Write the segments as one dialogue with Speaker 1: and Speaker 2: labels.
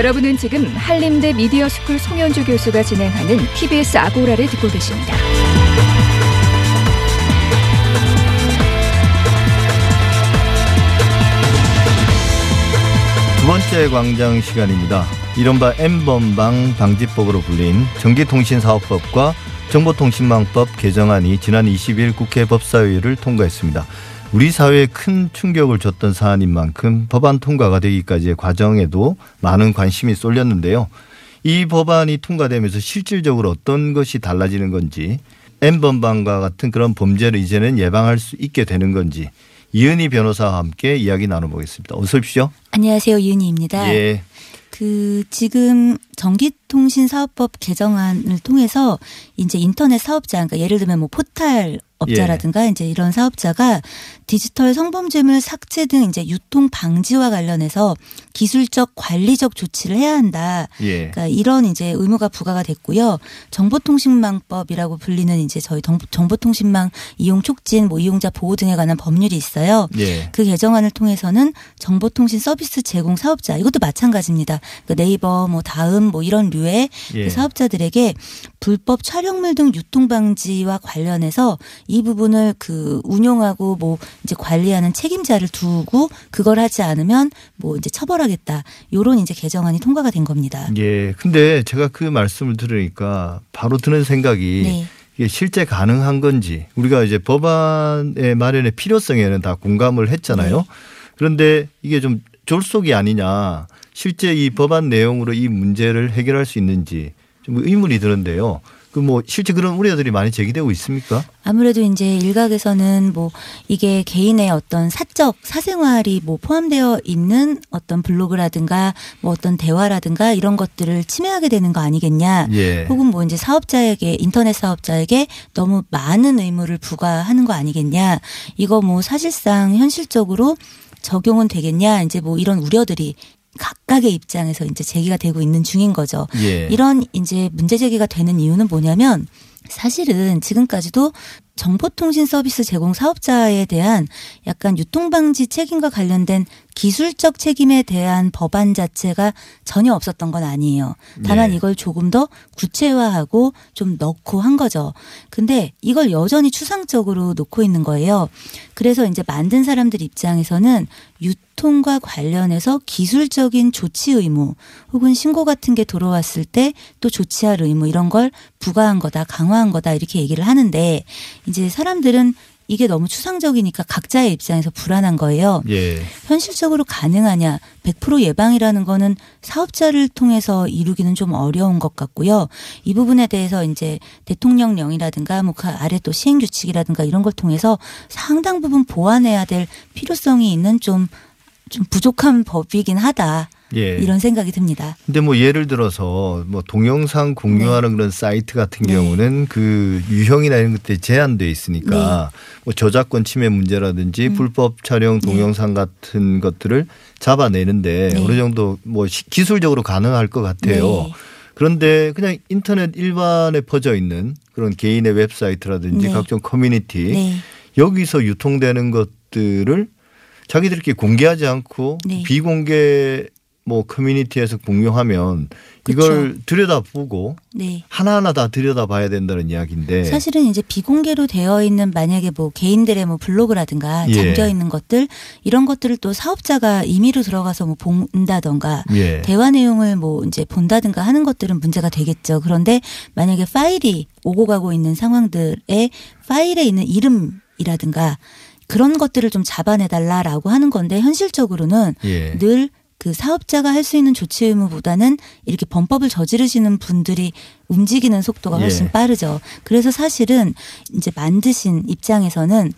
Speaker 1: 여러분은 지금 한림대 미디어스쿨 송현주 교수가 진행하는 TBS 아고라를 듣고 계십니다.
Speaker 2: 두 번째 광장 시간입니다. 이른바 N번방 방지법으로 불린 전기통신사업법과 정보통신망법 개정안이 지난 20일 국회 법사위를 통과했습니다. 우리 사회에 큰 충격을 줬던 사안인 만큼 법안 통과가 되기까지의 과정에도 많은 관심이 쏠렸는데요. 이 법안이 통과되면서 실질적으로 어떤 것이 달라지는 건지 N번방과 같은 그런 범죄를 이제는 예방할 수 있게 되는 건지 이은희 변호사와 함께 이야기 나눠보겠습니다. 어서 오십시오.
Speaker 3: 안녕하세요. 이은희입니다.
Speaker 2: 예.
Speaker 3: 그 지금 전기통신사업법 개정안을 통해서 이제 인터넷 사업자 그러니까 예를 들면 뭐 포탈 업자라든가
Speaker 2: 예.
Speaker 3: 이제 이런 사업자가 디지털 성범죄물 삭제 등 이제 유통 방지와 관련해서 기술적 관리적 조치를 해야 한다.
Speaker 2: 예.
Speaker 3: 그러니까 이런 이제 의무가 부과가 됐고요. 정보통신망법이라고 불리는 이제 저희 정보- 정보통신망 이용 촉진, 뭐 이용자 보호 등에 관한 법률이 있어요.
Speaker 2: 예.
Speaker 3: 그 개정안을 통해서는 정보통신 서비스 제공 사업자 이것도 마찬가지입니다. 그 네이버, 뭐 다음, 뭐 이런 류의
Speaker 2: 예.
Speaker 3: 그 사업자들에게 불법 촬영물 등 유통 방지와 관련해서 이 부분을 그 운용하고 뭐 이제 관리하는 책임자를 두고 그걸 하지 않으면 뭐 이제 처벌하겠다. 요런 이제 개정안이 통과가 된 겁니다.
Speaker 2: 예. 근데 제가 그 말씀을 들으니까 바로 드는 생각이
Speaker 3: 네.
Speaker 2: 이게 실제 가능한 건지 우리가 이제 법안의 마련의 필요성에는 다 공감을 했잖아요.
Speaker 3: 네.
Speaker 2: 그런데 이게 좀 졸속이 아니냐. 실제 이 법안 내용으로 이 문제를 해결할 수 있는지 좀 의문이 드는데요. 그 뭐 실제 그런 우려들이 많이 제기되고 있습니까?
Speaker 3: 아무래도 이제 일각에서는 뭐 이게 개인의 어떤 사적 사생활이 뭐 포함되어 있는 어떤 블로그라든가 뭐 어떤 대화라든가 이런 것들을 침해하게 되는 거 아니겠냐.
Speaker 2: 예.
Speaker 3: 혹은 뭐 이제 사업자에게 인터넷 사업자에게 너무 많은 의무를 부과하는 거 아니겠냐. 이거 뭐 사실상 현실적으로 적용은 되겠냐. 이제 뭐 이런 우려들이 각각의 입장에서 이제 제기가 되고 있는 중인 거죠.
Speaker 2: 예.
Speaker 3: 이런 이제 문제 제기가 되는 이유는 뭐냐면 사실은 지금까지도 정보통신 서비스 제공 사업자에 대한 약간 유통방지 책임과 관련된 기술적 책임에 대한 법안 자체가 전혀 없었던 건 아니에요. 다만
Speaker 2: 네.
Speaker 3: 이걸 조금 더 구체화하고 좀 넣고 한 거죠. 근데 이걸 여전히 추상적으로 놓고 있는 거예요. 그래서 이제 만든 사람들 입장에서는 유통과 관련해서 기술적인 조치 의무 혹은 신고 같은 게 들어왔을 때 또 조치할 의무 이런 걸 부과한 거다, 강화한 거다 이렇게 얘기를 하는데 이제 사람들은 이게 너무 추상적이니까 각자의 입장에서 불안한 거예요.
Speaker 2: 예.
Speaker 3: 현실적으로 가능하냐? 100% 예방이라는 거는 사업자를 통해서 이루기는 좀 어려운 것 같고요. 이 부분에 대해서 이제 대통령령이라든가 뭐 그 아래 또 시행 규칙이라든가 이런 걸 통해서 상당 부분 보완해야 될 필요성이 있는 좀좀 부족한 법이긴 하다.
Speaker 2: 예.
Speaker 3: 이런 생각이 듭니다.
Speaker 2: 근데 뭐 예를 들어서 뭐 동영상 공유하는 그런 사이트 같은
Speaker 3: 네.
Speaker 2: 경우는 그 유형이나 이런 것들이 제한돼 있으니까 뭐 저작권 침해 문제라든지
Speaker 3: 음.
Speaker 2: 불법 촬영 동영상 같은 것들을 잡아내는데
Speaker 3: 네.
Speaker 2: 어느 정도 뭐 시- 기술적으로 가능할 것 같아요.
Speaker 3: 네.
Speaker 2: 그런데 그냥 인터넷 일반에 퍼져 있는 그런 개인의 웹사이트라든지
Speaker 3: 네.
Speaker 2: 각종 커뮤니티
Speaker 3: 네.
Speaker 2: 여기서 유통되는 것들을 자기들끼리 공개하지 않고
Speaker 3: 네.
Speaker 2: 비공개 뭐 커뮤니티에서 공유하면
Speaker 3: 그쵸.
Speaker 2: 이걸 들여다보고
Speaker 3: 네.
Speaker 2: 하나하나 다 들여다봐야 된다는 이야기인데
Speaker 3: 사실은 이제 비공개로 되어 있는 만약에 뭐 개인들의 뭐 블로그라든가
Speaker 2: 예.
Speaker 3: 잠겨 있는 것들 이런 것들을 또 사업자가 임의로 들어가서 뭐 본다던가
Speaker 2: 예.
Speaker 3: 대화 내용을 뭐 이제 본다든가 하는 것들은 문제가 되겠죠. 그런데 만약에 파일이 오고 가고 있는 상황들에 파일에 있는 이름이라든가 그런 것들을 좀 잡아내달라라고 하는 건데 현실적으로는
Speaker 2: 예.
Speaker 3: 늘 그 사업자가 할 수 있는 조치 의무보다는 이렇게 범법을 저지르시는 분들이 움직이는 속도가 훨씬
Speaker 2: 예.
Speaker 3: 빠르죠. 그래서 사실은 이제 만드신 입장에서는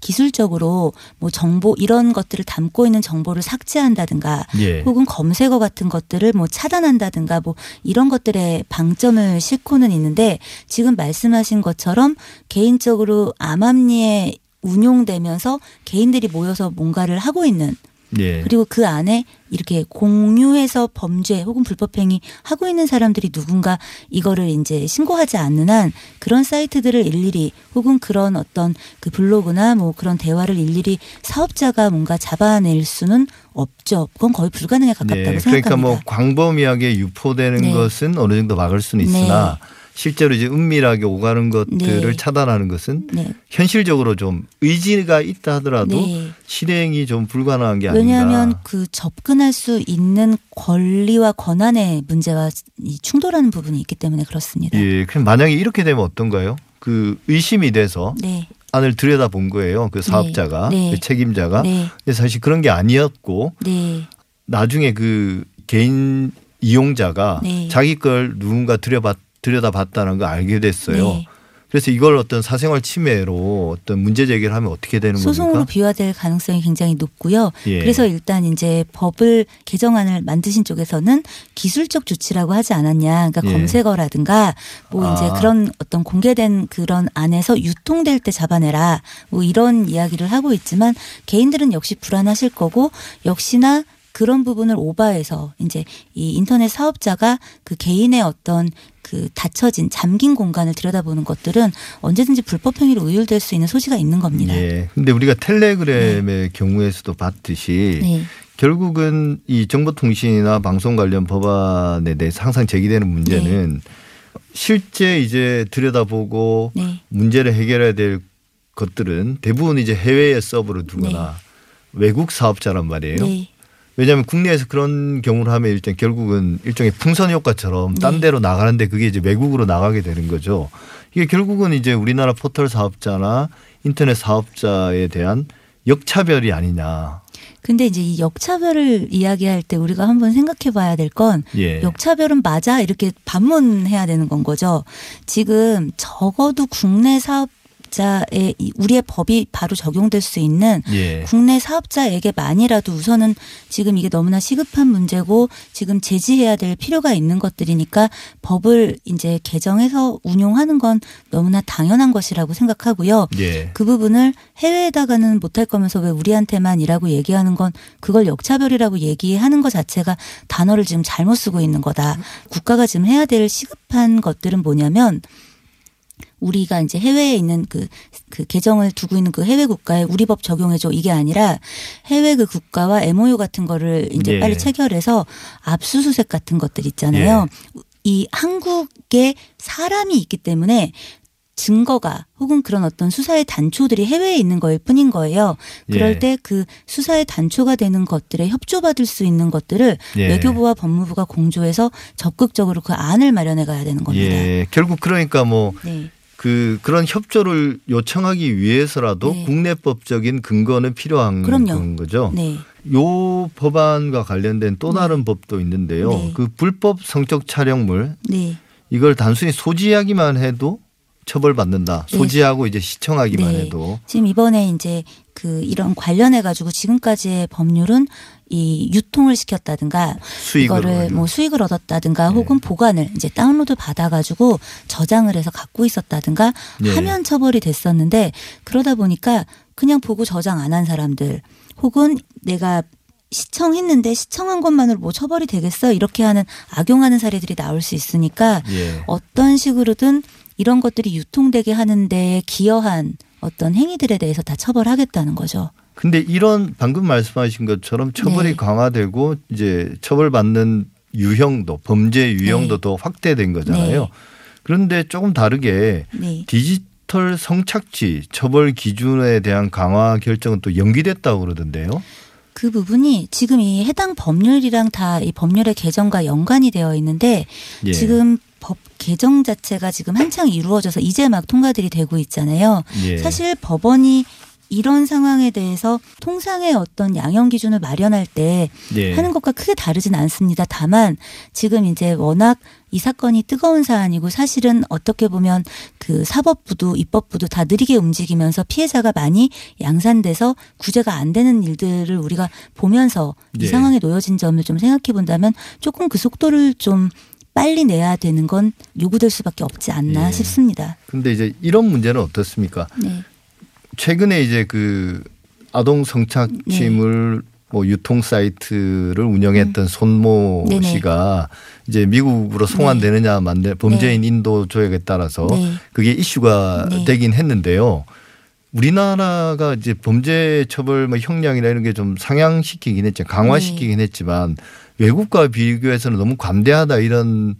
Speaker 3: 기술적으로 뭐 정보 이런 것들을 담고 있는 정보를 삭제한다든가
Speaker 2: 예.
Speaker 3: 혹은 검색어 같은 것들을 뭐 차단한다든가 뭐 이런 것들에 방점을 싣고는 있는데 지금 말씀하신 것처럼 개인적으로 암암리에 운용되면서 개인들이 모여서 뭔가를 하고 있는
Speaker 2: 예.
Speaker 3: 그리고 그 안에 이렇게 공유해서 범죄 혹은 불법행위 하고 있는 사람들이 누군가 이거를 이제 신고하지 않는 한 그런 사이트들을 일일이 혹은 그런 어떤 그 블로그나 뭐 그런 대화를 일일이 사업자가 뭔가 잡아낼 수는 없죠. 그건 거의 불가능에 가깝다고
Speaker 2: 네,
Speaker 3: 생각합니다.
Speaker 2: 그러니까 뭐 광범위하게 유포되는
Speaker 3: 네.
Speaker 2: 것은 어느 정도 막을 수는 있으나 실제로 이제 은밀하게 오가는 것들을
Speaker 3: 네.
Speaker 2: 차단하는 것은
Speaker 3: 네.
Speaker 2: 현실적으로 좀 의지가 있다 하더라도
Speaker 3: 네.
Speaker 2: 실행이 좀 불가능한 게 아닌가.
Speaker 3: 왜냐하면 그 접근할 수 있는 권리와 권한의 문제와 이 충돌하는 부분이 있기 때문에 그렇습니다.
Speaker 2: 예, 그럼 만약에 이렇게 되면 어떤가요? 그 의심이 돼서
Speaker 3: 네.
Speaker 2: 안을 들여다 본 거예요. 그 사업자가,
Speaker 3: 네.
Speaker 2: 그 책임자가.
Speaker 3: 네.
Speaker 2: 근데 사실 그런 게 아니었고
Speaker 3: 네.
Speaker 2: 나중에 그 개인 이용자가
Speaker 3: 네.
Speaker 2: 자기 걸 누군가 들여봤, 들여다봤다는 걸 알게 됐어요.
Speaker 3: 네.
Speaker 2: 그래서 이걸 어떤 사생활 침해로 어떤 문제 제기를 하면 어떻게 되는
Speaker 3: 소송으로
Speaker 2: 겁니까?
Speaker 3: 비화될 가능성이 굉장히 높고요.
Speaker 2: 예.
Speaker 3: 그래서 일단 이제 법을 개정안을 만드신 쪽에서는 기술적 조치라고 하지 않았냐. 그러니까
Speaker 2: 예.
Speaker 3: 검색어라든가 뭐
Speaker 2: 아.
Speaker 3: 이제 그런 어떤 공개된 그런 안에서 유통될 때 잡아내라. 뭐 이런 이야기를 하고 있지만 개인들은 역시 불안하실 거고 역시나 그런 부분을 오바해서 이제 이 인터넷 사업자가 그 개인의 어떤 그 닫혀진 잠긴 공간을 들여다보는 것들은 언제든지 불법 행위로 의율될 수 있는 소지가 있는 겁니다.
Speaker 2: 예. 근데 우리가 텔레그램의 경우에서도 봤듯이
Speaker 3: 네.
Speaker 2: 결국은 이 정보통신이나 방송 관련 법안에 대해서 항상 제기되는 문제는 실제 이제 들여다보고
Speaker 3: 네.
Speaker 2: 문제를 해결해야 될 것들은 대부분 이제 해외에 서버를 두거나 외국 사업자란 말이에요.
Speaker 3: 네.
Speaker 2: 왜냐하면 국내에서 그런 경우를 하면 일단 결국은 일종의 풍선 효과처럼 딴
Speaker 3: 네.
Speaker 2: 데로 나가는데 그게 이제 외국으로 나가게 되는 거죠. 이게 결국은 이제 우리나라 포털 사업자나 인터넷 사업자에 대한 역차별이 아니냐.
Speaker 3: 근데 이제 이 역차별을 이야기할 때 우리가 한번 생각해 봐야 될건
Speaker 2: 예.
Speaker 3: 역차별은 맞아 이렇게 반문해야 되는 건 거죠. 지금 적어도 국내 사업 자의 이 우리의 법이 바로 적용될 수 있는
Speaker 2: 예.
Speaker 3: 국내 사업자에게만이라도 우선은 지금 이게 너무나 시급한 문제고 지금 제지해야 될 필요가 있는 것들이니까 법을 이제 개정해서 운용하는 건 너무나 당연한 것이라고 생각하고요.
Speaker 2: 예.
Speaker 3: 그 부분을 해외에다가는 못할 거면서 왜 우리한테만 이라고 얘기하는 건 그걸 역차별이라고 얘기하는 것 자체가 단어를 지금 잘못 쓰고 있는 거다. 국가가 지금 해야 될 시급한 것들은 뭐냐면 우리가 이제 해외에 있는 그, 그 계정을 두고 있는 그 해외 국가에 우리 법 적용해줘 이게 아니라 해외 그 국가와 MOU 같은 거를 이제
Speaker 2: 예.
Speaker 3: 빨리 체결해서 압수수색 같은 것들 있잖아요. 이 한국에 사람이 있기 때문에 증거가 혹은 그런 어떤 수사의 단초들이 해외에 있는 거일 뿐인 거예요. 그럴
Speaker 2: 예.
Speaker 3: 때그 수사의 단초가 되는 것들에 협조받을 수 있는 것들을
Speaker 2: 예.
Speaker 3: 외교부와 법무부가 공조해서 적극적으로 그 안을 마련해 가야 되는 겁니다.
Speaker 2: 예. 결국 그러니까 뭐
Speaker 3: 네.
Speaker 2: 그 그런 협조를 요청하기 위해서라도
Speaker 3: 네.
Speaker 2: 국내법적인 근거는 필요한
Speaker 3: 그럼요.
Speaker 2: 건 거죠.
Speaker 3: 네.
Speaker 2: 요 법안과 관련된 또 다른 법도 있는데요.
Speaker 3: 네.
Speaker 2: 그 불법 성적 촬영물
Speaker 3: 네.
Speaker 2: 이걸 단순히 소지하기만 해도 처벌받는다.
Speaker 3: 네.
Speaker 2: 소지하고 이제 시청하기만
Speaker 3: 네.
Speaker 2: 해도
Speaker 3: 지금 이번에 이제 그 이런 관련해 가지고 지금까지의 법률은 이 유통을 시켰다든가 이거를. 뭐 수익을 얻었다든가
Speaker 2: 네.
Speaker 3: 혹은 보관을 이제 다운로드 받아가지고 저장을 해서 갖고 있었다든가
Speaker 2: 네.
Speaker 3: 하면 처벌이 됐었는데 그러다 보니까 그냥 보고 저장 안 한 사람들 혹은 내가 시청했는데 시청한 것만으로 뭐 처벌이 되겠어 이렇게 하는 악용하는 사례들이 나올 수 있으니까
Speaker 2: 예.
Speaker 3: 어떤 식으로든 이런 것들이 유통되게 하는데 기여한 어떤 행위들에 대해서 다 처벌하겠다는 거죠.
Speaker 2: 근데 이런 방금 말씀하신 것처럼 처벌이
Speaker 3: 네.
Speaker 2: 강화되고 이제 처벌받는 유형도 범죄 유형도
Speaker 3: 네.
Speaker 2: 더 확대된 거잖아요.
Speaker 3: 네.
Speaker 2: 그런데 조금 다르게
Speaker 3: 네.
Speaker 2: 디지털 성착취 처벌 기준에 대한 강화 결정은 또 연기됐다고 그러던데요.
Speaker 3: 그 부분이 지금 이 해당 법률이랑 다 이 법률의 개정과 연관이 되어 있는데
Speaker 2: 예.
Speaker 3: 지금 법 개정 자체가 지금 한창 이루어져서 이제 막 통과들이 되고 있잖아요.
Speaker 2: 예.
Speaker 3: 사실 법원이 이런 상황에 대해서 통상의 어떤 양형 기준을 마련할 때
Speaker 2: 예.
Speaker 3: 하는 것과 크게 다르진 않습니다. 다만 지금 이제 워낙 이 사건이 뜨거운 사안이고 사실은 어떻게 보면 그 사법부도 입법부도 다 느리게 움직이면서 피해자가 많이 양산돼서 구제가 안 되는 일들을 우리가 보면서 이
Speaker 2: 예.
Speaker 3: 상황에 놓여진 점을 좀 생각해 본다면 조금 그 속도를 좀 빨리 내야 되는 건 요구될 수밖에 없지 않나
Speaker 2: 예.
Speaker 3: 싶습니다.
Speaker 2: 근데 이제 이런 문제는 어떻습니까?
Speaker 3: 네.
Speaker 2: 최근에 이제 그 아동 성착취물
Speaker 3: 네.
Speaker 2: 뭐 유통 사이트를 운영했던 손모
Speaker 3: 음. 네네.
Speaker 2: 씨가 이제 미국으로 송환되느냐 만데 범죄인 인도 조약에 따라서
Speaker 3: 네.
Speaker 2: 그게 이슈가
Speaker 3: 네.
Speaker 2: 되긴 했는데요. 우리나라가 이제 범죄 처벌 뭐 형량이나 이런 게 좀 상향시키긴 했죠. 강화시키긴 했지만 외국과 비교해서는 너무 관대하다 이런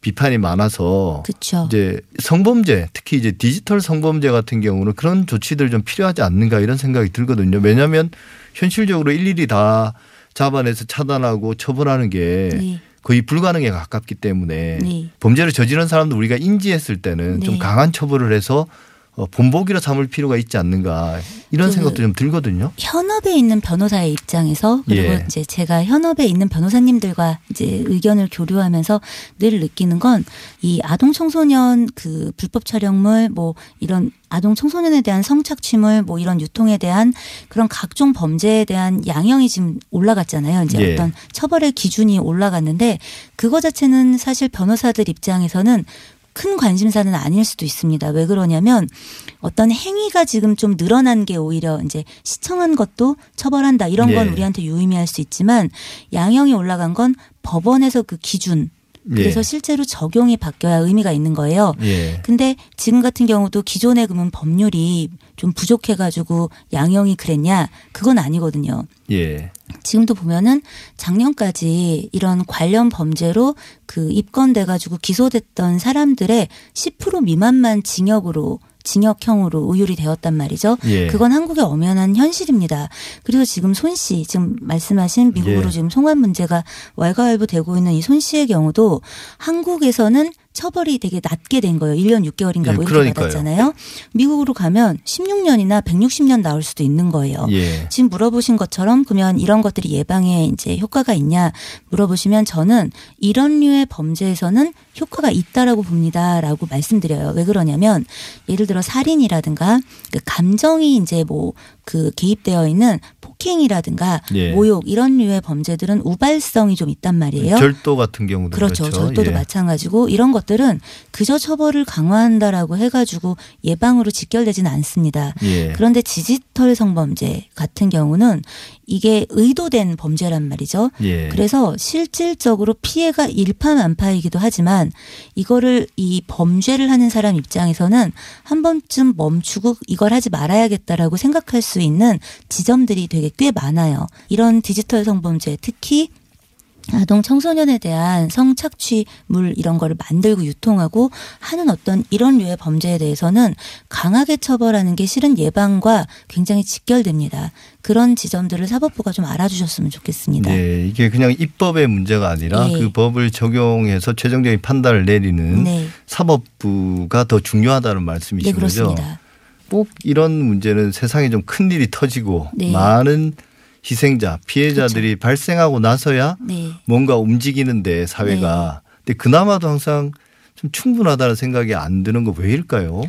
Speaker 2: 비판이 많아서
Speaker 3: 그렇죠.
Speaker 2: 이제 성범죄 특히 이제 디지털 성범죄 같은 경우는 그런 조치들 좀 필요하지 않는가 이런 생각이 들거든요. 왜냐하면 현실적으로 일일이 다 잡아내서 차단하고 처벌하는 게
Speaker 3: 네.
Speaker 2: 거의 불가능에 가깝기 때문에
Speaker 3: 네.
Speaker 2: 범죄를 저지른 사람도 우리가 인지했을 때는 좀
Speaker 3: 네.
Speaker 2: 강한 처벌을 해서 어, 본보기로 삼을 필요가 있지 않는가 이런
Speaker 3: 그
Speaker 2: 생각도 좀 들거든요.
Speaker 3: 현업에 있는 변호사의 입장에서 그리고
Speaker 2: 예.
Speaker 3: 이제 제가 현업에 있는 변호사님들과 이제 의견을 교류하면서 늘 느끼는 건 이 아동 청소년 그 불법 촬영물 뭐 이런 아동 청소년에 대한 성착취물 뭐 이런 유통에 대한 그런 각종 범죄에 대한 양형이 지금 올라갔잖아요. 이제
Speaker 2: 예.
Speaker 3: 어떤 처벌의 기준이 올라갔는데 그거 자체는 사실 변호사들 입장에서는 큰 관심사는 아닐 수도 있습니다. 왜 그러냐면 어떤 행위가 지금 좀 늘어난 게 오히려 이제 시청한 것도 처벌한다 이런 건
Speaker 2: 예.
Speaker 3: 우리한테 유의미할 수 있지만 양형이 올라간 건 법원에서 그 기준 그래서
Speaker 2: 예.
Speaker 3: 실제로 적용이 바뀌어야 의미가 있는 거예요.
Speaker 2: 예.
Speaker 3: 근데 지금 같은 경우도 기존의 그러면 법률이 좀 부족해가지고 양형이 그랬냐? 그건 아니거든요.
Speaker 2: 예.
Speaker 3: 지금도 보면은 작년까지 이런 관련 범죄로 그 입건돼가지고 기소됐던 사람들의 10% 미만만 징역으로 징역형으로 의율이 되었단 말이죠.
Speaker 2: 예.
Speaker 3: 그건 한국의 엄연한 현실입니다. 그래서 지금 손 씨, 지금 말씀하신 미국으로
Speaker 2: 예.
Speaker 3: 지금 송환 문제가 왈가왈부되고 있는 이 손 씨의 경우도 한국에서는 처벌이 되게 낮게 된 거예요. 1년 6개월인가
Speaker 2: 예,
Speaker 3: 뭐 이렇게
Speaker 2: 그러니까요.
Speaker 3: 받았잖아요. 미국으로 가면 16년이나 160년 나올 수도 있는 거예요.
Speaker 2: 예.
Speaker 3: 지금 물어보신 것처럼 그러면 이런 것들이 예방에 이제 효과가 있냐 물어보시면 저는 이런 류의 범죄에서는 효과가 있다라고 봅니다라고 말씀드려요. 왜 그러냐면 예를 들어 살인이라든가 그 감정이 이제 뭐 그 개입되어 있는 폭행이라든가
Speaker 2: 예.
Speaker 3: 모욕 이런 류의 범죄들은 우발성이 좀 있단 말이에요.
Speaker 2: 절도 같은 경우도
Speaker 3: 그렇죠.
Speaker 2: 그렇죠.
Speaker 3: 절도도
Speaker 2: 예.
Speaker 3: 마찬가지고 이런 것들은 그저 처벌을 강화한다라고 해가지고 예방으로 직결되지는 않습니다.
Speaker 2: 예.
Speaker 3: 그런데 디지털 성범죄 같은 경우는 이게 의도된 범죄란 말이죠.
Speaker 2: 예.
Speaker 3: 그래서 실질적으로 피해가 일파만파이기도 하지만 이거를 이 범죄를 하는 사람 입장에서는 한 번쯤 멈추고 이걸 하지 말아야겠다라고 생각할 수 있는 지점들이 되게 꽤 많아요. 이런 디지털 성범죄 특히 아동 청소년에 대한 성착취물 이런 거를 만들고 유통하고 하는 어떤 이런 류의 범죄에 대해서는 강하게 처벌하는 게 실은 예방과 굉장히 직결됩니다. 그런 지점들을 사법부가 좀 알아주셨으면 좋겠습니다.
Speaker 2: 네, 이게 그냥 입법의 문제가 아니라
Speaker 3: 예.
Speaker 2: 그 법을 적용해서 최종적인 판단을 내리는
Speaker 3: 네,
Speaker 2: 사법부가 더 중요하다는
Speaker 3: 네
Speaker 2: 말씀이신 거죠.
Speaker 3: 그렇습니다.
Speaker 2: 꼭 이런 문제는 세상에 좀 큰 일이 터지고
Speaker 3: 네.
Speaker 2: 많은 희생자, 피해자들이 발생하고 나서야
Speaker 3: 네.
Speaker 2: 뭔가 움직이는데 사회가. 근데 그나마도 항상 좀 충분하다는 생각이 안 드는 거 왜일까요?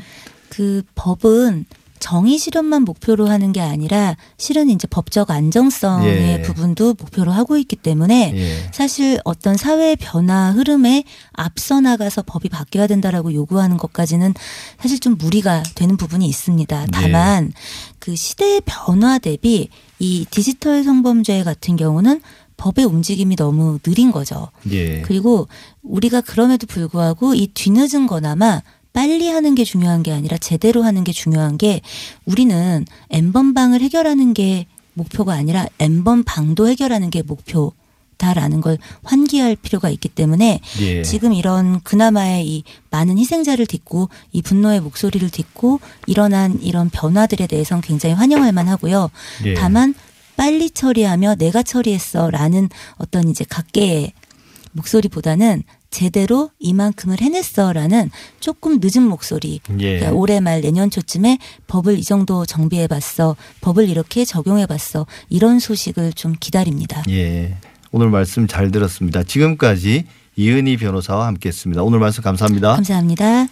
Speaker 3: 그 법은 정의 실현만 목표로 하는 게 아니라 실은 이제 법적 안정성의
Speaker 2: 예.
Speaker 3: 부분도 목표로 하고 있기 때문에
Speaker 2: 예.
Speaker 3: 사실 어떤 사회 변화 흐름에 앞서 나가서 법이 바뀌어야 된다라고 요구하는 것까지는 사실 좀 무리가 되는 부분이 있습니다. 다만 그 시대의 변화 대비 이 디지털 성범죄 같은 경우는 법의 움직임이 너무 느린 거죠.
Speaker 2: 예.
Speaker 3: 그리고 우리가 그럼에도 불구하고 이 뒤늦은 거나마 빨리 하는 게 중요한 게 아니라 제대로 하는 게 중요한 게 우리는 N번방을 해결하는 게 목표가 아니라 N번방도 해결하는 게 목표 다라는 걸 환기할 필요가 있기 때문에
Speaker 2: 예.
Speaker 3: 지금 이런 그나마의 이 많은 희생자를 딛고 이 분노의 목소리를 딛고 일어난 이런 변화들에 대해서는 굉장히 환영할 만하고요.
Speaker 2: 예.
Speaker 3: 다만 빨리 처리하며 내가 처리했어라는 어떤 이제 각계의 목소리보다는 제대로 이만큼을 해냈어라는 조금 늦은 목소리.
Speaker 2: 예.
Speaker 3: 그러니까 올해 말 내년 초쯤에 법을 이 정도 정비해봤어, 법을 이렇게 적용해봤어 이런 소식을 좀 기다립니다.
Speaker 2: 예. 오늘 말씀 잘 들었습니다. 지금까지 이은희 변호사와 함께했습니다. 오늘 말씀 감사합니다.
Speaker 3: 감사합니다.